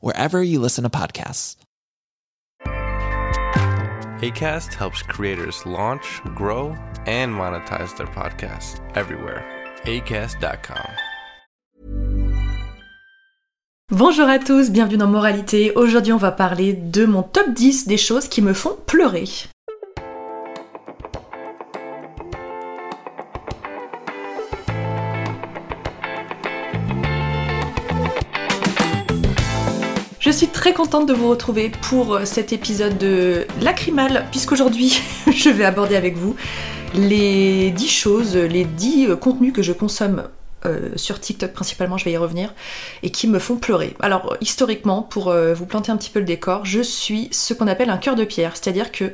wherever you listen to podcasts. ACAST helps creators launch, grow, and monetize their podcasts everywhere. ACAST.com. Bonjour à tous, bienvenue dans Moralité. Aujourd'hui, on va parler de mon top 10 des choses qui me font pleurer. Je suis très contente de vous retrouver pour euh, cet épisode de Lacrymal, puisqu'aujourd'hui je vais aborder avec vous les 10 choses, les 10 euh, contenus que je consomme euh, sur TikTok principalement, je vais y revenir, et qui me font pleurer. Alors historiquement, pour euh, vous planter un petit peu le décor, je suis ce qu'on appelle un cœur de pierre, c'est-à-dire que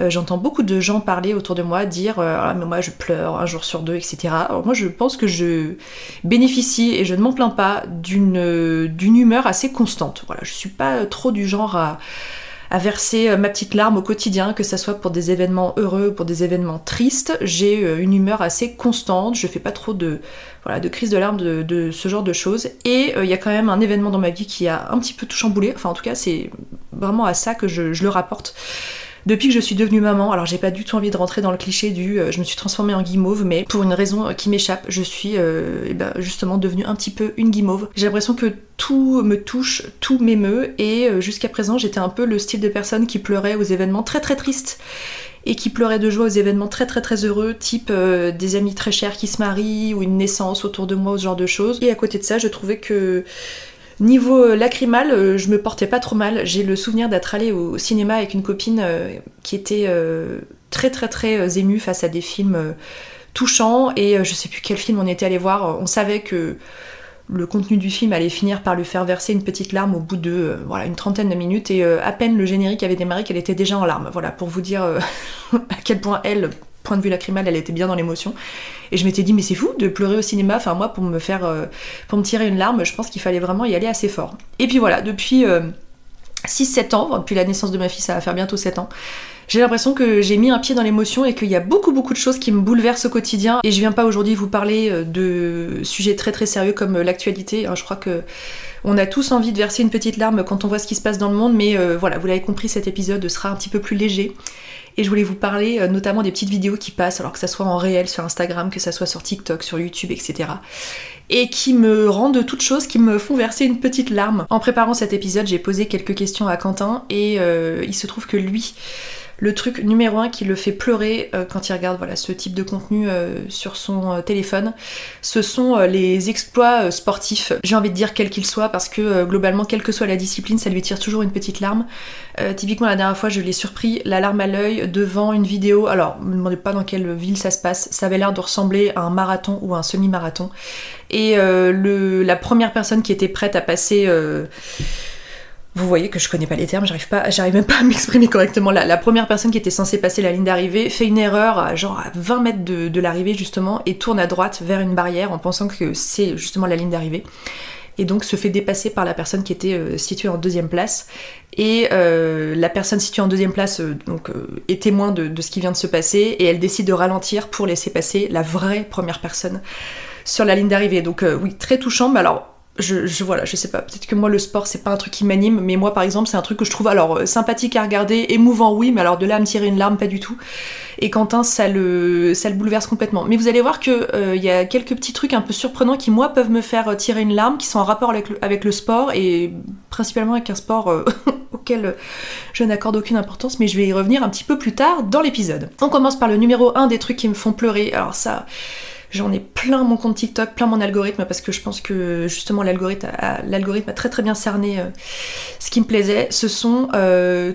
euh, j'entends beaucoup de gens parler autour de moi, dire ah mais moi je pleure un jour sur deux, etc. Moi je pense que je bénéficie et je ne m'en plains pas d'une d'une humeur assez constante. Voilà, je suis pas trop du genre à à verser euh, ma petite larme au quotidien, que ce soit pour des événements heureux ou pour des événements tristes. J'ai euh, une humeur assez constante, je fais pas trop de, voilà, de crise de larmes, de, ce genre de choses. Et euh, il y a quand même un événement dans ma vie qui a un petit peu tout chamboulé, enfin en tout cas c'est vraiment à ça que je le rapporte. Depuis que je suis devenue maman, alors j'ai pas du tout envie de rentrer dans le cliché du euh, je me suis transformée en guimauve, mais pour une raison euh, qui m'échappe, je suis euh, eh ben, justement devenue un petit peu une guimauve. J'ai l'impression que tout me touche, tout m'émeut, et jusqu'à présent j'étais un peu le style de personne qui pleurait aux événements très très tristes et qui pleurait de joie aux événements très très très heureux, type des amis très chers qui se marient ou une naissance autour de moi, ce genre de choses. Et à côté de ça, je trouvais que Niveau euh, lacrymal, euh, je me portais pas trop mal. J'ai le souvenir d'être allée au cinéma avec une copine euh, qui était très très très émue face à des films touchants et je sais plus quel film on était allé voir. On savait que le contenu du film allait finir par lui faire verser une petite larme au bout de voilà une trentaine de minutes et à peine le générique avait démarré qu'elle était déjà en larmes. Voilà pour vous dire à quel point elle point de vue lacrymal, elle était bien dans l'émotion. Et je m'étais dit, mais c'est fou de pleurer au cinéma. Enfin, moi, pour me faire, euh, pour me tirer une larme, je pense qu'il fallait vraiment y aller assez fort. Et puis voilà, depuis 6-7 euh, ans, depuis la naissance de ma fille, ça va faire bientôt 7 ans. J'ai l'impression que j'ai mis un pied dans l'émotion et qu'il y a beaucoup beaucoup de choses qui me bouleversent au quotidien. Et je viens pas aujourd'hui vous parler euh, de sujets très très sérieux comme l'actualité. Hein. Je crois que on a tous envie de verser une petite larme quand on voit ce qui se passe dans le monde, mais voilà, vous l'avez compris, cet épisode sera un petit peu plus léger. Et je voulais vous parler euh, notamment des petites vidéos qui passent, alors que ça soit en réel sur Instagram, que ça soit sur TikTok, sur YouTube, etc. Et qui me rendent toutes choses, qui me font verser une petite larme. En préparant cet épisode, j'ai posé quelques questions à Quentin et euh, il se trouve que lui, le truc numéro un qui le fait pleurer euh, quand il regarde voilà, ce type de contenu euh, sur son téléphone, ce sont les exploits sportifs. J'ai envie de dire quel qu'il soit parce que globalement, quelle que soit la discipline, ça lui tire toujours une petite larme. typiquement, la dernière fois, je l'ai surpris, la larme à l'œil, devant une vidéo. Alors, ne me demandez pas dans quelle ville ça se passe. Ça avait l'air de ressembler à un marathon ou un semi-marathon. Le, la première personne qui était prête à passer vous voyez que je connais pas les termes, j'arrive pas, j'arrive même pas à m'exprimer correctement. La, la première personne qui était censée passer la ligne d'arrivée fait une erreur, genre à 20 mètres de, l'arrivée justement, et tourne à droite vers une barrière en pensant que c'est justement la ligne d'arrivée. Et donc se fait dépasser par la personne qui était euh, située en deuxième place. Et euh, la personne située en deuxième place euh, est témoin de, ce qui vient de se passer et elle décide de ralentir pour laisser passer la vraie première personne sur la ligne d'arrivée. Donc oui, très touchant. Mais alors je, voilà, je sais pas, peut-être que moi le sport c'est pas un truc qui m'anime, mais moi par exemple c'est un truc que je trouve alors euh, sympathique à regarder, émouvant oui, mais alors de là à me tirer une larme pas du tout. Et Quentin ça le, ça le bouleverse complètement. Mais vous allez voir que euh, il y a quelques petits trucs un peu surprenants qui moi peuvent me faire tirer une larme, qui sont en rapport avec le, sport et principalement avec un sport euh, auquel je n'accorde aucune importance, mais je vais y revenir un petit peu plus tard dans l'épisode. On commence par le numéro 1 des trucs qui me font pleurer. Alors ça. J'en ai plein mon compte TikTok, plein mon algorithme, parce que je pense que justement l'algorithme a, très très bien cerné euh, ce qui me plaisait. Ce sont euh,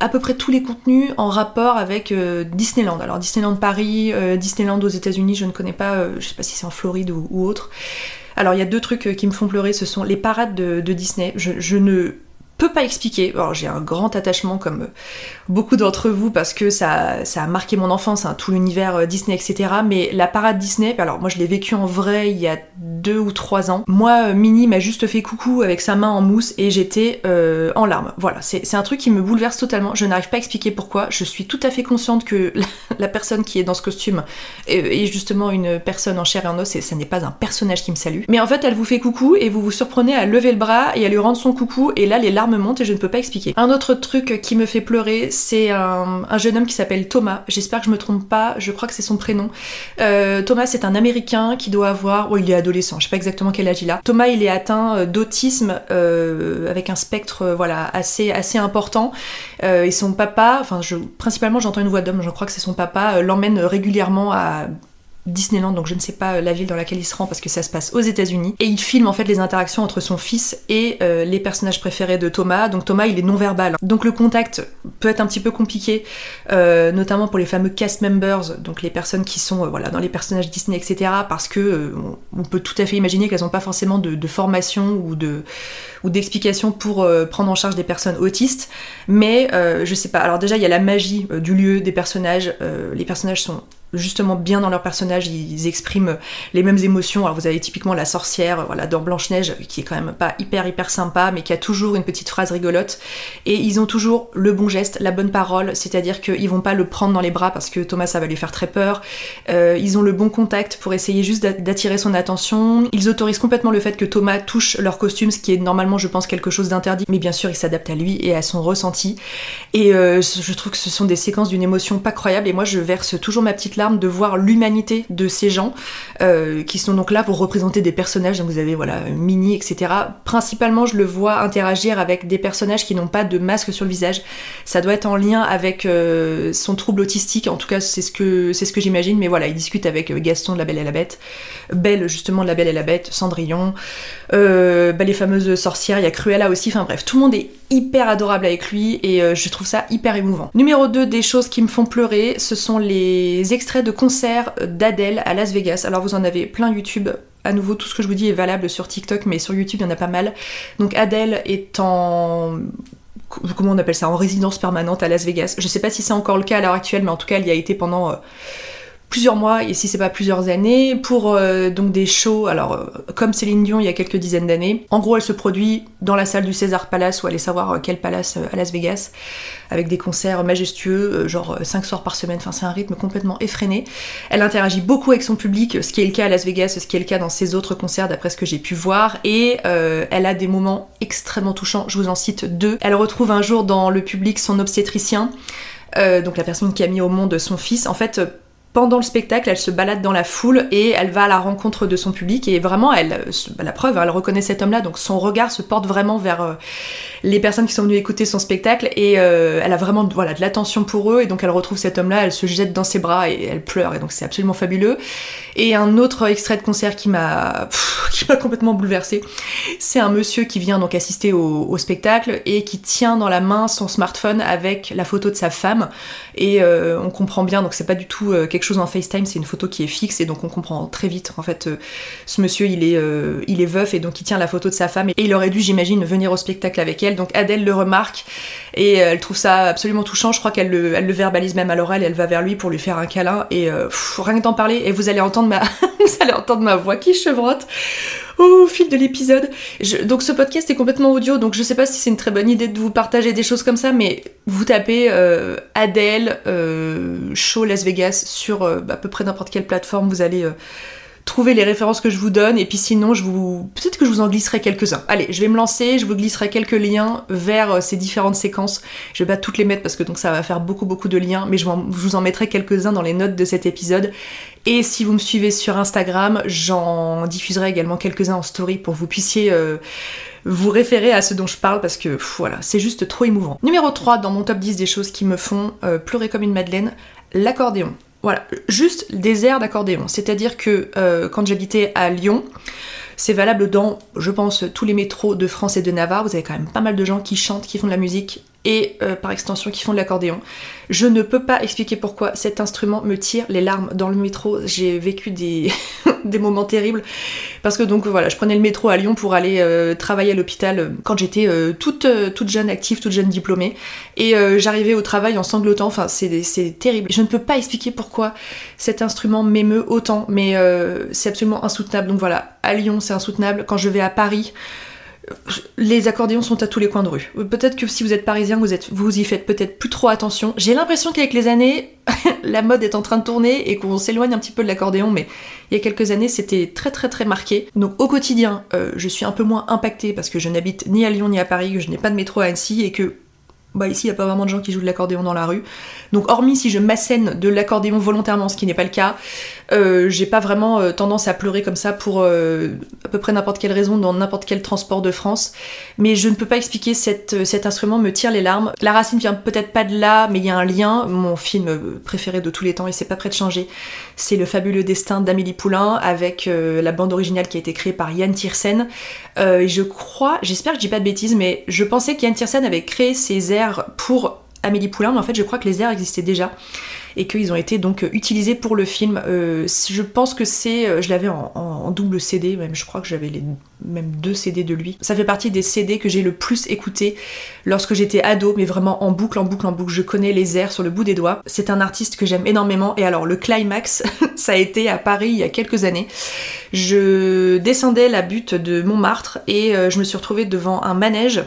à peu près tous les contenus en rapport avec euh, Disneyland. Alors Disneyland Paris, Disneyland aux États-Unis, je ne connais pas, je sais pas si c'est en Floride ou, autre. Alors il y a deux trucs qui me font pleurer, ce sont les parades de, Disney. je ne peux pas expliquer. Alors j'ai un grand attachement comme beaucoup d'entre vous parce que ça, ça a marqué mon enfance, hein, tout l'univers euh, Disney, etc. Mais la parade Disney, alors moi je l'ai vécu en vrai il y a deux ou trois ans. Moi, euh, Minnie m'a juste fait coucou avec sa main en mousse et j'étais euh, en larmes. Voilà, c'est un truc qui me bouleverse totalement. Je n'arrive pas à expliquer pourquoi. Je suis tout à fait consciente que la, personne qui est dans ce costume est, justement une personne en chair et en os et ça n'est pas un personnage qui me salue. Mais en fait, elle vous fait coucou et vous vous surprenez à lever le bras et à lui rendre son coucou et là les larmes monte et je ne peux pas expliquer. Un autre truc qui me fait pleurer, c'est un, jeune homme qui s'appelle Thomas. J'espère que je me trompe pas, je crois que c'est son prénom. Euh, Thomas, c'est un Américain qui doit avoir... Oh, il est adolescent, je sais pas exactement quel âge il a. Thomas, il est atteint euh, d'autisme euh, avec un spectre voilà, assez, assez important. et son papa, enfin principalement j'entends une voix d'homme, je crois que c'est son papa, l'emmène régulièrement à Disneyland, donc je ne sais pas la ville dans laquelle il se rend parce que ça se passe aux États-Unis. Et il filme en fait les interactions entre son fils et euh, les personnages préférés de Thomas. Donc Thomas, il est non-verbal. Donc le contact peut être un petit peu compliqué, euh, notamment pour les fameux cast members, donc les personnes qui sont euh, voilà dans les personnages Disney, etc. Parce que on peut tout à fait imaginer qu'elles n'ont pas forcément de, formation ou ou d'explication pour prendre en charge des personnes autistes. Mais je sais pas. Alors déjà, il y a la magie du lieu, des personnages. les personnages sont justement bien dans leur personnage, ils expriment les mêmes émotions. Alors vous avez typiquement la sorcière, voilà, dans Blanche-Neige, qui est quand même pas hyper hyper sympa, mais qui a toujours une petite phrase rigolote. Et ils ont toujours le bon geste, la bonne parole, c'est-à-dire qu'ils vont pas le prendre dans les bras parce que Thomas ça va lui faire très peur. Euh, ils ont le bon contact pour essayer juste d'attirer son attention. Ils autorisent complètement le fait que Thomas touche leur costume, ce qui est normalement je pense quelque chose d'interdit. Mais bien sûr, il s'adapte à lui et à son ressenti. Et euh, je trouve que ce sont des séquences d'une émotion pas croyable. Et moi je verse toujours ma petite de voir l'humanité de ces gens euh, qui sont donc là pour représenter des personnages. Donc vous avez voilà Mini, etc. Principalement, je le vois interagir avec des personnages qui n'ont pas de masque sur le visage. Ça doit être en lien avec euh, son trouble autistique. En tout cas, c'est ce que c'est ce que j'imagine. Mais voilà, il discute avec euh, Gaston de La Belle et la Bête, Belle justement de La Belle et la Bête, Cendrillon, bah, les fameuses sorcières. Il y a Cruella aussi. Enfin bref, tout le monde est hyper adorable avec lui et je trouve ça hyper émouvant. Numéro 2 des choses qui me font pleurer, ce sont les extraits de concert d'Adèle à Las Vegas. Alors vous en avez plein YouTube. À nouveau, tout ce que je vous dis est valable sur TikTok, mais sur YouTube, il y en a pas mal. Donc Adèle est en comment on appelle ça, en résidence permanente à Las Vegas. Je sais pas si c'est encore le cas à l'heure actuelle, mais en tout cas, elle y a été pendant euh, plusieurs mois, et si c'est pas plusieurs années, pour euh, donc des shows, alors euh, comme Céline Dion il y a quelques dizaines d'années. En gros, elle se produit dans la salle du César Palace, ou allez savoir euh, quel palace à Las Vegas, avec des concerts majestueux, genre 5 soirs par semaine, enfin c'est un rythme complètement effréné. Elle interagit beaucoup avec son public, ce qui est le cas à Las Vegas, ce qui est le cas dans ses autres concerts d'après ce que j'ai pu voir, et elle a des moments extrêmement touchants, je vous en cite deux. Elle retrouve un jour dans le public son obstétricien, donc la personne qui a mis au monde son fils. En fait, pendant le spectacle, elle se balade dans la foule et elle va à la rencontre de son public et vraiment, elle, bah, la preuve, elle reconnaît cet homme-là, donc son regard se porte vraiment vers euh, les personnes qui sont venues écouter son spectacle et euh, elle a vraiment voilà, de l'attention pour eux et donc elle retrouve cet homme-là, elle se jette dans ses bras et elle pleure et donc c'est absolument fabuleux. Et un autre extrait de concert qui m'a complètement bouleversée, c'est un monsieur qui vient donc assister au, spectacle et qui tient dans la main son smartphone avec la photo de sa femme et euh, on comprend bien donc c'est pas du tout quelque chose en FaceTime, c'est une photo qui est fixe et donc on comprend très vite. En fait, euh, ce monsieur, il est, euh, il est veuf et donc il tient la photo de sa femme et il aurait dû, j'imagine, venir au spectacle avec elle. Donc Adèle le remarque et elle trouve ça absolument touchant. Je crois qu'elle le, verbalise même à l'oreille. Elle va vers lui pour lui faire un câlin et euh, rien que d'en parler et vous allez entendre ma, vous allez entendre ma voix qui chevrotte au fil de l'épisode. Donc ce podcast est complètement audio, donc je sais pas si c'est une très bonne idée de vous partager des choses comme ça, mais vous tapez euh, Adèle euh, Show Las Vegas sur euh, à peu près n'importe quelle plateforme, vous allez trouver les références que je vous donne et puis sinon je vous peut-être que je vous en glisserai quelques-uns. Allez, je vais me lancer, je vous glisserai quelques liens vers euh, ces différentes séquences. Je vais pas toutes les mettre parce que donc ça va faire beaucoup beaucoup de liens, mais je vous en mettrai quelques-uns dans les notes de cet épisode. Et si vous me suivez sur Instagram, j'en diffuserai également quelques-uns en story pour que vous puissiez euh, vous référer à ce dont je parle parce que voilà, c'est juste trop émouvant. Numéro 3 dans mon top 10 des choses qui me font euh, pleurer comme une madeleine, l'accordéon. Voilà, juste des airs d'accordéon. C'est-à-dire que euh, quand j'habitais à Lyon, c'est valable dans, je pense, tous les métros de France et de Navarre. Vous avez quand même pas mal de gens qui chantent, qui font de la musique et euh, par extension qui font de l'accordéon. Je ne peux pas expliquer pourquoi cet instrument me tire les larmes dans le métro. J'ai vécu des, moments terribles parce que donc voilà, je prenais le métro à Lyon pour aller euh, travailler à l'hôpital euh, quand j'étais toute, toute jeune active, toute jeune diplômée et j'arrivais au travail en sanglotant. Enfin, c'est terrible. Je ne peux pas expliquer pourquoi cet instrument m'émeut autant, mais c'est absolument insoutenable. Donc voilà, à Lyon c'est insoutenable. Quand je vais à Paris, les accordéons sont à tous les coins de rue. Peut-être que si vous êtes parisien, vous, êtes, vous y faites peut-être plus trop attention. J'ai l'impression qu'avec les années, la mode est en train de tourner et qu'on s'éloigne un petit peu de l'accordéon, mais il y a quelques années, c'était très très très marqué. Donc au quotidien, euh, je suis un peu moins impactée parce que je n'habite ni à Lyon ni à Paris, que je n'ai pas de métro à Annecy et que bah ici il n'y a pas vraiment de gens qui jouent de l'accordéon dans la rue. Donc hormis si je m'assène de l'accordéon volontairement, ce qui n'est pas le cas, euh, j'ai pas vraiment euh, tendance à pleurer comme ça pour euh, à peu près n'importe quelle raison dans n'importe quel transport de France. Mais je ne peux pas expliquer cet instrument me tire les larmes. La racine vient peut-être pas de là, mais il y a un lien. Mon film préféré de tous les temps et c'est pas prêt de changer, c'est Le fabuleux destin d'Amélie Poulain avec la bande originale qui a été créée par Yann Tiersen. Je crois, j'espère que je dis pas de bêtises, mais je pensais qu'Yann Tiersen avait créé ces airs pour Amélie Poulain, mais en fait je crois que les airs existaient déjà et qu'ils ont été donc utilisés pour le film. Euh, je pense que c'est, euh, je l'avais en, double CD, même je crois que j'avais les même deux CD de lui. Ça fait partie des CD que j'ai le plus écouté lorsque j'étais ado, mais vraiment en boucle, en boucle, en boucle. Je connais les airs sur le bout des doigts. C'est un artiste que j'aime énormément. Et alors le climax, ça a été à Paris il y a quelques années. Je descendais la butte de Montmartre et euh, je me suis retrouvée devant un manège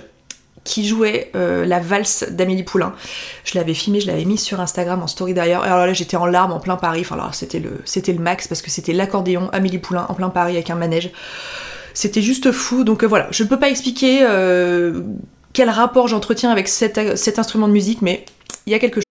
qui jouait euh, la valse d'Amélie Poulain. Je l'avais filmé, je l'avais mis sur Instagram en story d'ailleurs. Alors là, j'étais en larmes en plein Paris. Enfin, le, c'était le max parce que c'était l'accordéon Amélie Poulain en plein Paris avec un manège. C'était juste fou. Donc euh, voilà, je ne peux pas expliquer euh, quel rapport j'entretiens avec cet, cet instrument de musique, mais il y a quelque chose.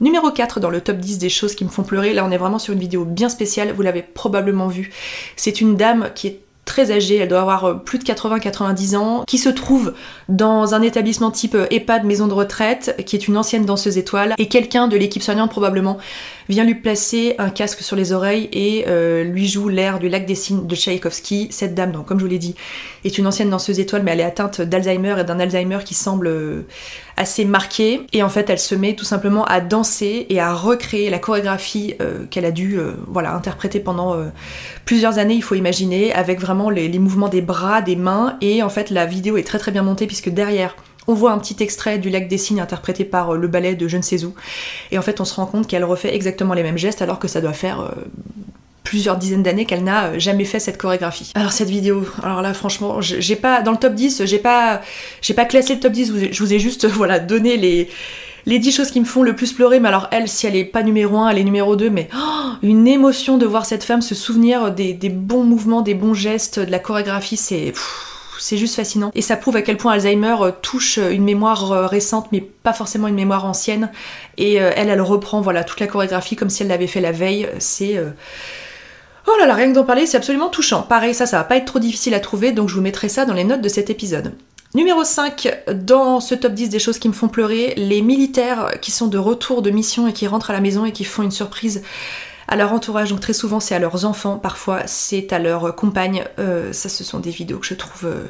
Numéro 4 dans le top 10 des choses qui me font pleurer, là on est vraiment sur une vidéo bien spéciale, vous l'avez probablement vu. C'est une dame qui est très âgée, elle doit avoir euh, plus de 80-90 ans, qui se trouve dans un établissement type euh, EHPAD, maison de retraite, qui est une ancienne danseuse étoile, et quelqu'un de l'équipe soignante probablement vient lui placer un casque sur les oreilles et euh, lui joue l'air du lac des signes de Tchaïkovski. Cette dame, donc, comme je vous l'ai dit, est une ancienne danseuse étoile, mais elle est atteinte d'Alzheimer et d'un Alzheimer qui semble assez marqué. Et en fait, elle se met tout simplement à danser et à recréer la chorégraphie qu'elle a dû voilà, interpréter pendant plusieurs années, il faut imaginer, avec vraiment les, mouvements des bras, des mains, et en fait la vidéo est très très bien montée puisque derrière. On voit un petit extrait du lac des signes interprété par euh, le ballet de je ne sais où, et en fait on se rend compte qu'elle refait exactement les mêmes gestes alors que ça doit faire euh, plusieurs dizaines d'années qu'elle n'a euh, jamais fait cette chorégraphie. Alors cette vidéo, alors là franchement, j'ai pas dans le top 10, j'ai pas j'ai pas classé le top 10, je vous ai juste voilà donné les les 10 choses qui me font le plus pleurer, mais alors elle, si elle est pas numéro 1, elle est numéro 2, mais oh, une émotion de voir cette femme se souvenir des, bons mouvements, des bons gestes, de la chorégraphie, c'est c'est juste fascinant. Et ça prouve à quel point Alzheimer euh, touche une mémoire euh, récente, mais pas forcément une mémoire ancienne. Et euh, elle, elle reprend voilà toute la chorégraphie comme si elle l'avait fait la veille. C'est Oh là là, rien que d'en parler, c'est absolument touchant. Pareil, ça, ça va pas être trop difficile à trouver, donc je vous mettrai ça dans les notes de cet épisode. Numéro 5, dans ce top 10 des choses qui me font pleurer, les militaires qui sont de retour de mission et qui rentrent à la maison et qui font une surprise à leur entourage. Donc très souvent c'est à leurs enfants, parfois c'est à leurs compagnes. Euh, ça ce sont des vidéos que je trouve... Euh,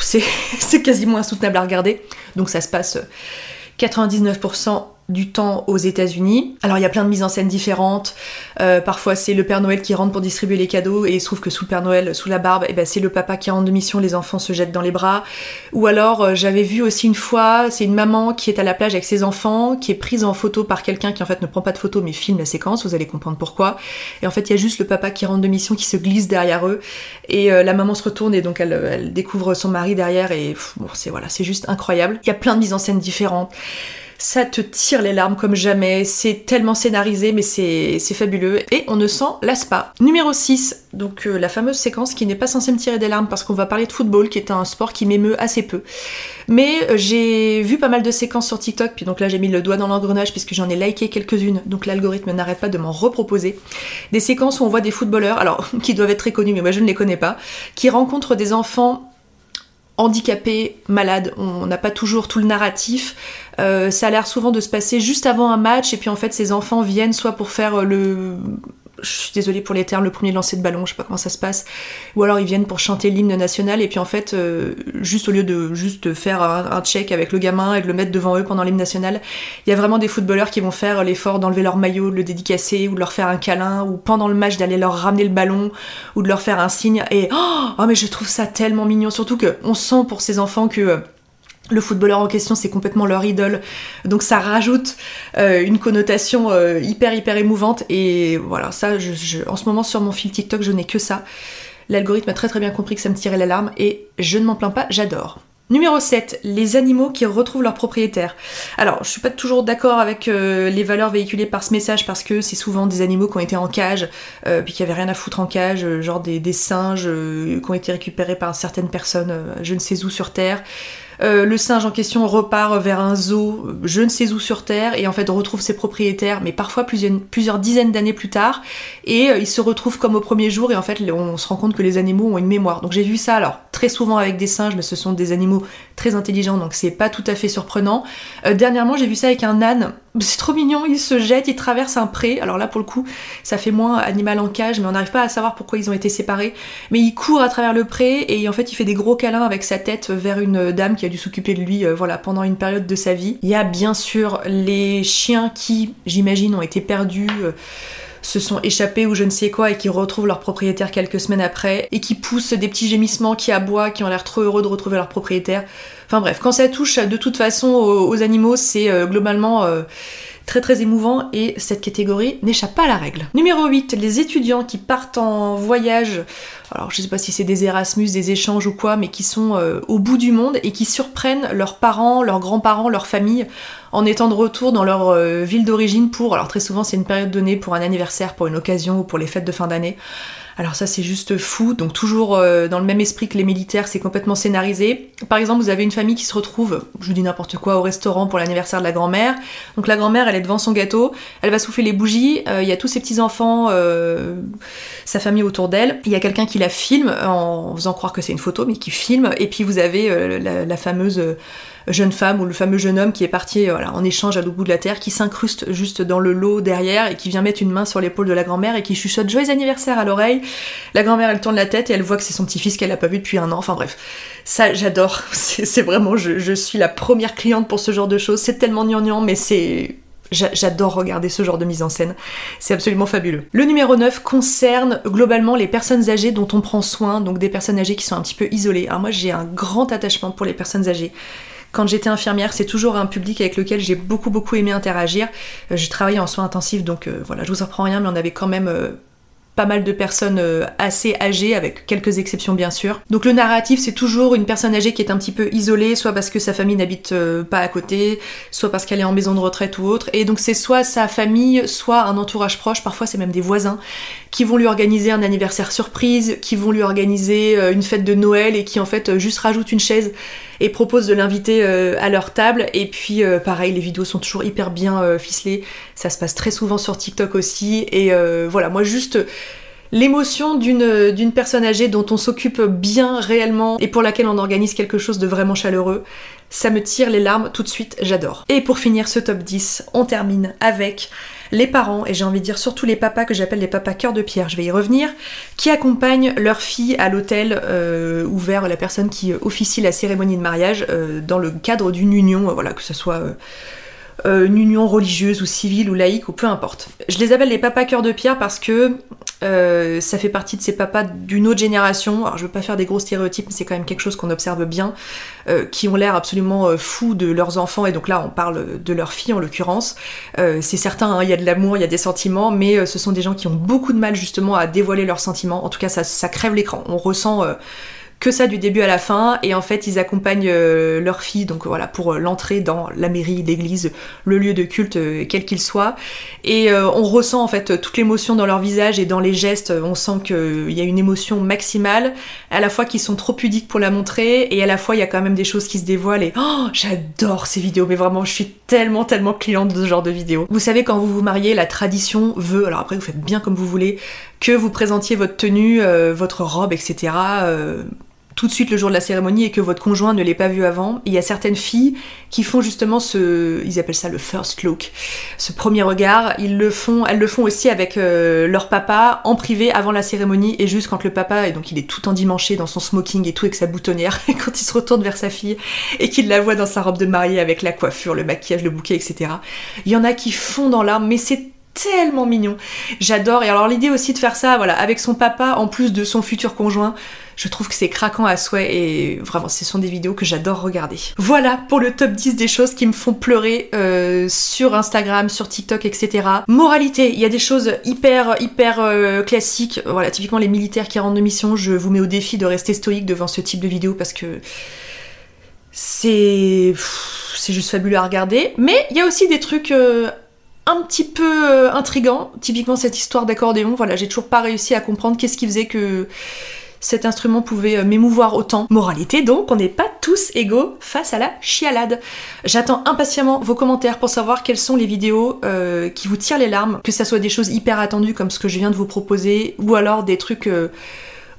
c'est quasiment insoutenable à regarder. Donc ça se passe 99% du temps aux États-Unis. Alors il y a plein de mises en scène différentes. Euh, parfois c'est le Père Noël qui rentre pour distribuer les cadeaux et il se trouve que sous le Père Noël, sous la barbe, eh ben, c'est le papa qui rentre de mission, les enfants se jettent dans les bras. Ou alors euh, j'avais vu aussi une fois, c'est une maman qui est à la plage avec ses enfants, qui est prise en photo par quelqu'un qui en fait ne prend pas de photo mais filme la séquence, vous allez comprendre pourquoi. Et en fait il y a juste le papa qui rentre de mission qui se glisse derrière eux et euh, la maman se retourne et donc elle, découvre son mari derrière et c'est voilà, c'est juste incroyable. Il y a plein de mises en scène différentes ça te tire les larmes comme jamais, c'est tellement scénarisé mais c'est fabuleux et on ne s'en lasse pas. Numéro 6, donc euh, la fameuse séquence qui n'est pas censée me tirer des larmes parce qu'on va parler de football qui est un sport qui m'émeut assez peu. Mais euh, j'ai vu pas mal de séquences sur TikTok, puis donc là j'ai mis le doigt dans l'engrenage puisque j'en ai liké quelques-unes, donc l'algorithme n'arrête pas de m'en reproposer. Des séquences où on voit des footballeurs, alors qui doivent être très connus mais moi je ne les connais pas, qui rencontrent des enfants handicapé, malade, on n'a pas toujours tout le narratif. Euh, ça a l'air souvent de se passer juste avant un match et puis en fait ces enfants viennent soit pour faire le je suis désolée pour les termes, le premier lancer de ballon, je sais pas comment ça se passe, ou alors ils viennent pour chanter l'hymne national, et puis en fait, euh, juste au lieu de juste faire un, check avec le gamin et de le mettre devant eux pendant l'hymne national, il y a vraiment des footballeurs qui vont faire l'effort d'enlever leur maillot, de le dédicacer, ou de leur faire un câlin, ou pendant le match d'aller leur ramener le ballon, ou de leur faire un signe, et oh, oh mais je trouve ça tellement mignon, surtout que on sent pour ces enfants que le footballeur en question, c'est complètement leur idole. Donc ça rajoute euh, une connotation euh, hyper hyper émouvante. Et voilà, ça, en ce moment sur mon fil TikTok, je n'ai que ça. L'algorithme a très très bien compris que ça me tirait l'alarme et je ne m'en plains pas, j'adore. Numéro 7, les animaux qui retrouvent leur propriétaire. Alors, je suis pas toujours d'accord avec euh, les valeurs véhiculées par ce message parce que c'est souvent des animaux qui ont été en cage, puis qui avaient rien à foutre en cage, genre des singes qui ont été récupérés par certaines personnes, je ne sais où sur Terre. Euh, le singe en question repart vers un zoo, je ne sais où sur Terre, et en fait retrouve ses propriétaires, mais parfois plusieurs, dizaines d'années plus tard, et euh, il se retrouve comme au premier jour, et en fait on se rend compte que les animaux ont une mémoire. Donc j'ai vu ça alors très souvent avec des singes, mais ce sont des animaux très intelligents, donc c'est pas tout à fait surprenant. Euh, dernièrement j'ai vu ça avec un âne, c'est trop mignon, il se jette, il traverse un pré, alors là pour le coup ça fait moins animal en cage, mais on n'arrive pas à savoir pourquoi ils ont été séparés, mais il court à travers le pré, et en fait il fait des gros câlins avec sa tête vers une dame qui a dû s'occuper de lui euh, voilà, pendant une période de sa vie. Il y a bien sûr les chiens qui, j'imagine, ont été perdus. Euh, se sont échappés ou je ne sais quoi et qui retrouvent leur propriétaire quelques semaines après et qui poussent des petits gémissements, qui aboient, qui ont l'air trop heureux de retrouver leur propriétaire. Enfin bref, quand ça touche de toute façon aux, animaux, c'est euh, globalement très très émouvant et cette catégorie n'échappe pas à la règle. Numéro 8, les étudiants qui partent en voyage, alors je sais pas si c'est des Erasmus, des échanges ou quoi, mais qui sont euh, au bout du monde et qui surprennent leurs parents, leurs grands-parents, leur famille en étant de retour dans leur euh, ville d'origine pour, alors très souvent c'est une période donnée pour un anniversaire, pour une occasion ou pour les fêtes de fin d'année. Alors ça c'est juste fou, donc toujours euh, dans le même esprit que les militaires, c'est complètement scénarisé. Par exemple, vous avez une famille qui se retrouve, je vous dis n'importe quoi, au restaurant pour l'anniversaire de la grand-mère. Donc la grand-mère, elle est devant son gâteau, elle va souffler les bougies, euh, il y a tous ses petits-enfants, euh, sa famille autour d'elle. Il y a quelqu'un qui la filme en faisant croire que c'est une photo, mais qui filme, et puis vous avez la, fameuse jeune femme ou le fameux jeune homme qui est parti voilà, en échange à l'autre bout de la terre, qui s'incruste juste dans le lot derrière et qui vient mettre une main sur l'épaule de la grand-mère et qui chuchote joyeux anniversaire à l'oreille. La grand-mère elle tourne la tête et elle voit que c'est son petit-fils qu'elle a pas vu depuis un an. Enfin bref, ça j'adore. C'est vraiment, je, suis la première cliente pour ce genre de choses. C'est tellement gnangnan, mais c'est J'adore regarder ce genre de mise en scène, c'est absolument fabuleux. Le numéro 9 concerne globalement les personnes âgées dont on prend soin, donc des personnes âgées qui sont un petit peu isolées. Alors moi j'ai un grand attachement pour les personnes âgées. Quand j'étais infirmière, c'est toujours un public avec lequel j'ai beaucoup beaucoup aimé interagir. Euh, j'ai travaillé en soins intensifs, donc euh, voilà, je vous apprends rien, mais on avait quand même euh, pas mal de personnes assez âgées, avec quelques exceptions bien sûr. Donc le narratif, c'est toujours une personne âgée qui est un petit peu isolée, soit parce que sa famille n'habite pas à côté, soit parce qu'elle est en maison de retraite ou autre. Et donc c'est soit sa famille, soit un entourage proche, parfois c'est même des voisins, qui vont lui organiser un anniversaire surprise, qui vont lui organiser une fête de Noël et qui en fait juste rajoutent une chaise et proposent de l'inviter à leur table. Et puis pareil, les vidéos sont toujours hyper bien ficelées. Ça se passe très souvent sur TikTok aussi. Et voilà, moi juste l'émotion d'une personne âgée dont on s'occupe bien réellement et pour laquelle on organise quelque chose de vraiment chaleureux, ça me tire les larmes tout de suite, j'adore. Et pour finir ce top 10, on termine avec les parents, et j'ai envie de dire surtout les papas que j'appelle les papas cœur de pierre, je vais y revenir, qui accompagnent leur fille à l'hôtel euh, ou vers la personne qui officie la cérémonie de mariage euh, dans le cadre d'une union, voilà, que ce soit... Euh, une union religieuse ou civile ou laïque ou peu importe. Je les appelle les papas cœur de pierre parce que euh, ça fait partie de ces papas d'une autre génération. Alors je veux pas faire des gros stéréotypes, mais c'est quand même quelque chose qu'on observe bien, euh, qui ont l'air absolument fous de leurs enfants et donc là on parle de leurs filles en l'occurrence. c'est certain, hein, il y a de l'amour, il y a des sentiments, mais ce sont des gens qui ont beaucoup de mal justement à dévoiler leurs sentiments. En tout cas ça crève l'écran. On ressent que ça du début à la fin et en fait ils accompagnent euh, leur fille donc voilà pour euh, l'entrée dans la mairie, l'église, le lieu de culte euh, quel qu'il soit. Et on ressent en fait toute l'émotion dans leur visage et dans les gestes, on sent qu'il y a une émotion maximale, à la fois qu'ils sont trop pudiques pour la montrer et à la fois il y a quand même des choses qui se dévoilent et oh j'adore ces vidéos. Mais vraiment je suis tellement tellement cliente de ce genre de vidéos. Vous savez quand vous vous mariez la tradition veut, alors après vous faites bien comme vous voulez, que vous présentiez votre tenue, votre robe etc tout de suite le jour de la cérémonie et que votre conjoint ne l'ait pas vu avant. Il y a certaines filles qui font justement ce, ils appellent ça le first look, ce premier regard. Ils le font, elles le font aussi avec euh, leur papa en privé avant la cérémonie et juste quand le papa, et donc il est tout endimanché dans son smoking et tout avec sa boutonnière, et quand il se retourne vers sa fille et qu'il la voit dans sa robe de mariée avec la coiffure, le maquillage, le bouquet, etc. Il y en a qui font dans l'arme, mais c'est tellement mignon. J'adore. Et alors l'idée aussi de faire ça, voilà, avec son papa en plus de son futur conjoint, je trouve que c'est craquant à souhait et vraiment ce sont des vidéos que j'adore regarder. Voilà pour le top 10 des choses qui me font pleurer euh, sur Instagram, sur TikTok, etc. Moralité, il y a des choses hyper hyper euh, classiques. Voilà, typiquement les militaires qui rentrent de mission, je vous mets au défi de rester stoïque devant ce type de vidéo parce que c'est c'est juste fabuleux à regarder. Mais il y a aussi des trucs euh, un petit peu euh, intrigant. Typiquement cette histoire d'accordéon, voilà, j'ai toujours pas réussi à comprendre qu'est-ce qui faisait que cet instrument pouvait euh, m'émouvoir autant. Moralité donc, on n'est pas tous égaux face à la chialade. J'attends impatiemment vos commentaires pour savoir quelles sont les vidéos euh, qui vous tirent les larmes, que ça soit des choses hyper attendues comme ce que je viens de vous proposer, ou alors des trucs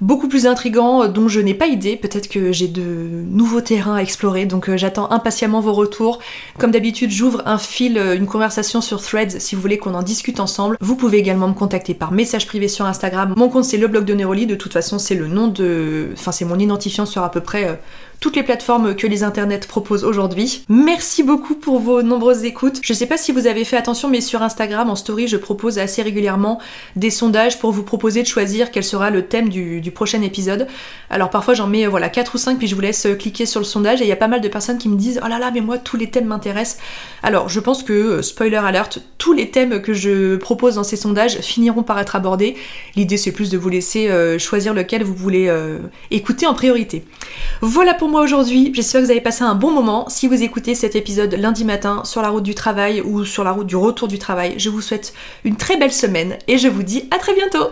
beaucoup plus intrigant euh, dont je n'ai pas idée. Peut-être que j'ai de nouveaux terrains à explorer, donc euh, j'attends impatiemment vos retours. Comme d'habitude, j'ouvre un fil, euh, une conversation sur Threads si vous voulez qu'on en discute ensemble. Vous pouvez également me contacter par message privé sur Instagram. Mon compte c'est le blog de Neroli, de toute façon c'est le nom de... Enfin c'est mon identifiant sur à peu près toutes les plateformes que les internets proposent aujourd'hui. Merci beaucoup pour vos nombreuses écoutes. Je sais pas si vous avez fait attention, mais sur Instagram, en story, je propose assez régulièrement des sondages pour vous proposer de choisir quel sera le thème du, prochain épisode. Alors parfois j'en mets voilà 4 ou 5 puis je vous laisse cliquer sur le sondage et il y a pas mal de personnes qui me disent oh là là mais moi tous les thèmes m'intéressent. Alors je pense que euh, spoiler alert, tous les thèmes que je propose dans ces sondages finiront par être abordés. L'idée c'est plus de vous laisser euh, choisir lequel vous voulez euh, écouter en priorité. Voilà pour moi aujourd'hui. J'espère que vous avez passé un bon moment. Si vous écoutez cet épisode lundi matin sur la route du travail ou sur la route du retour du travail, je vous souhaite une très belle semaine et je vous dis à très bientôt.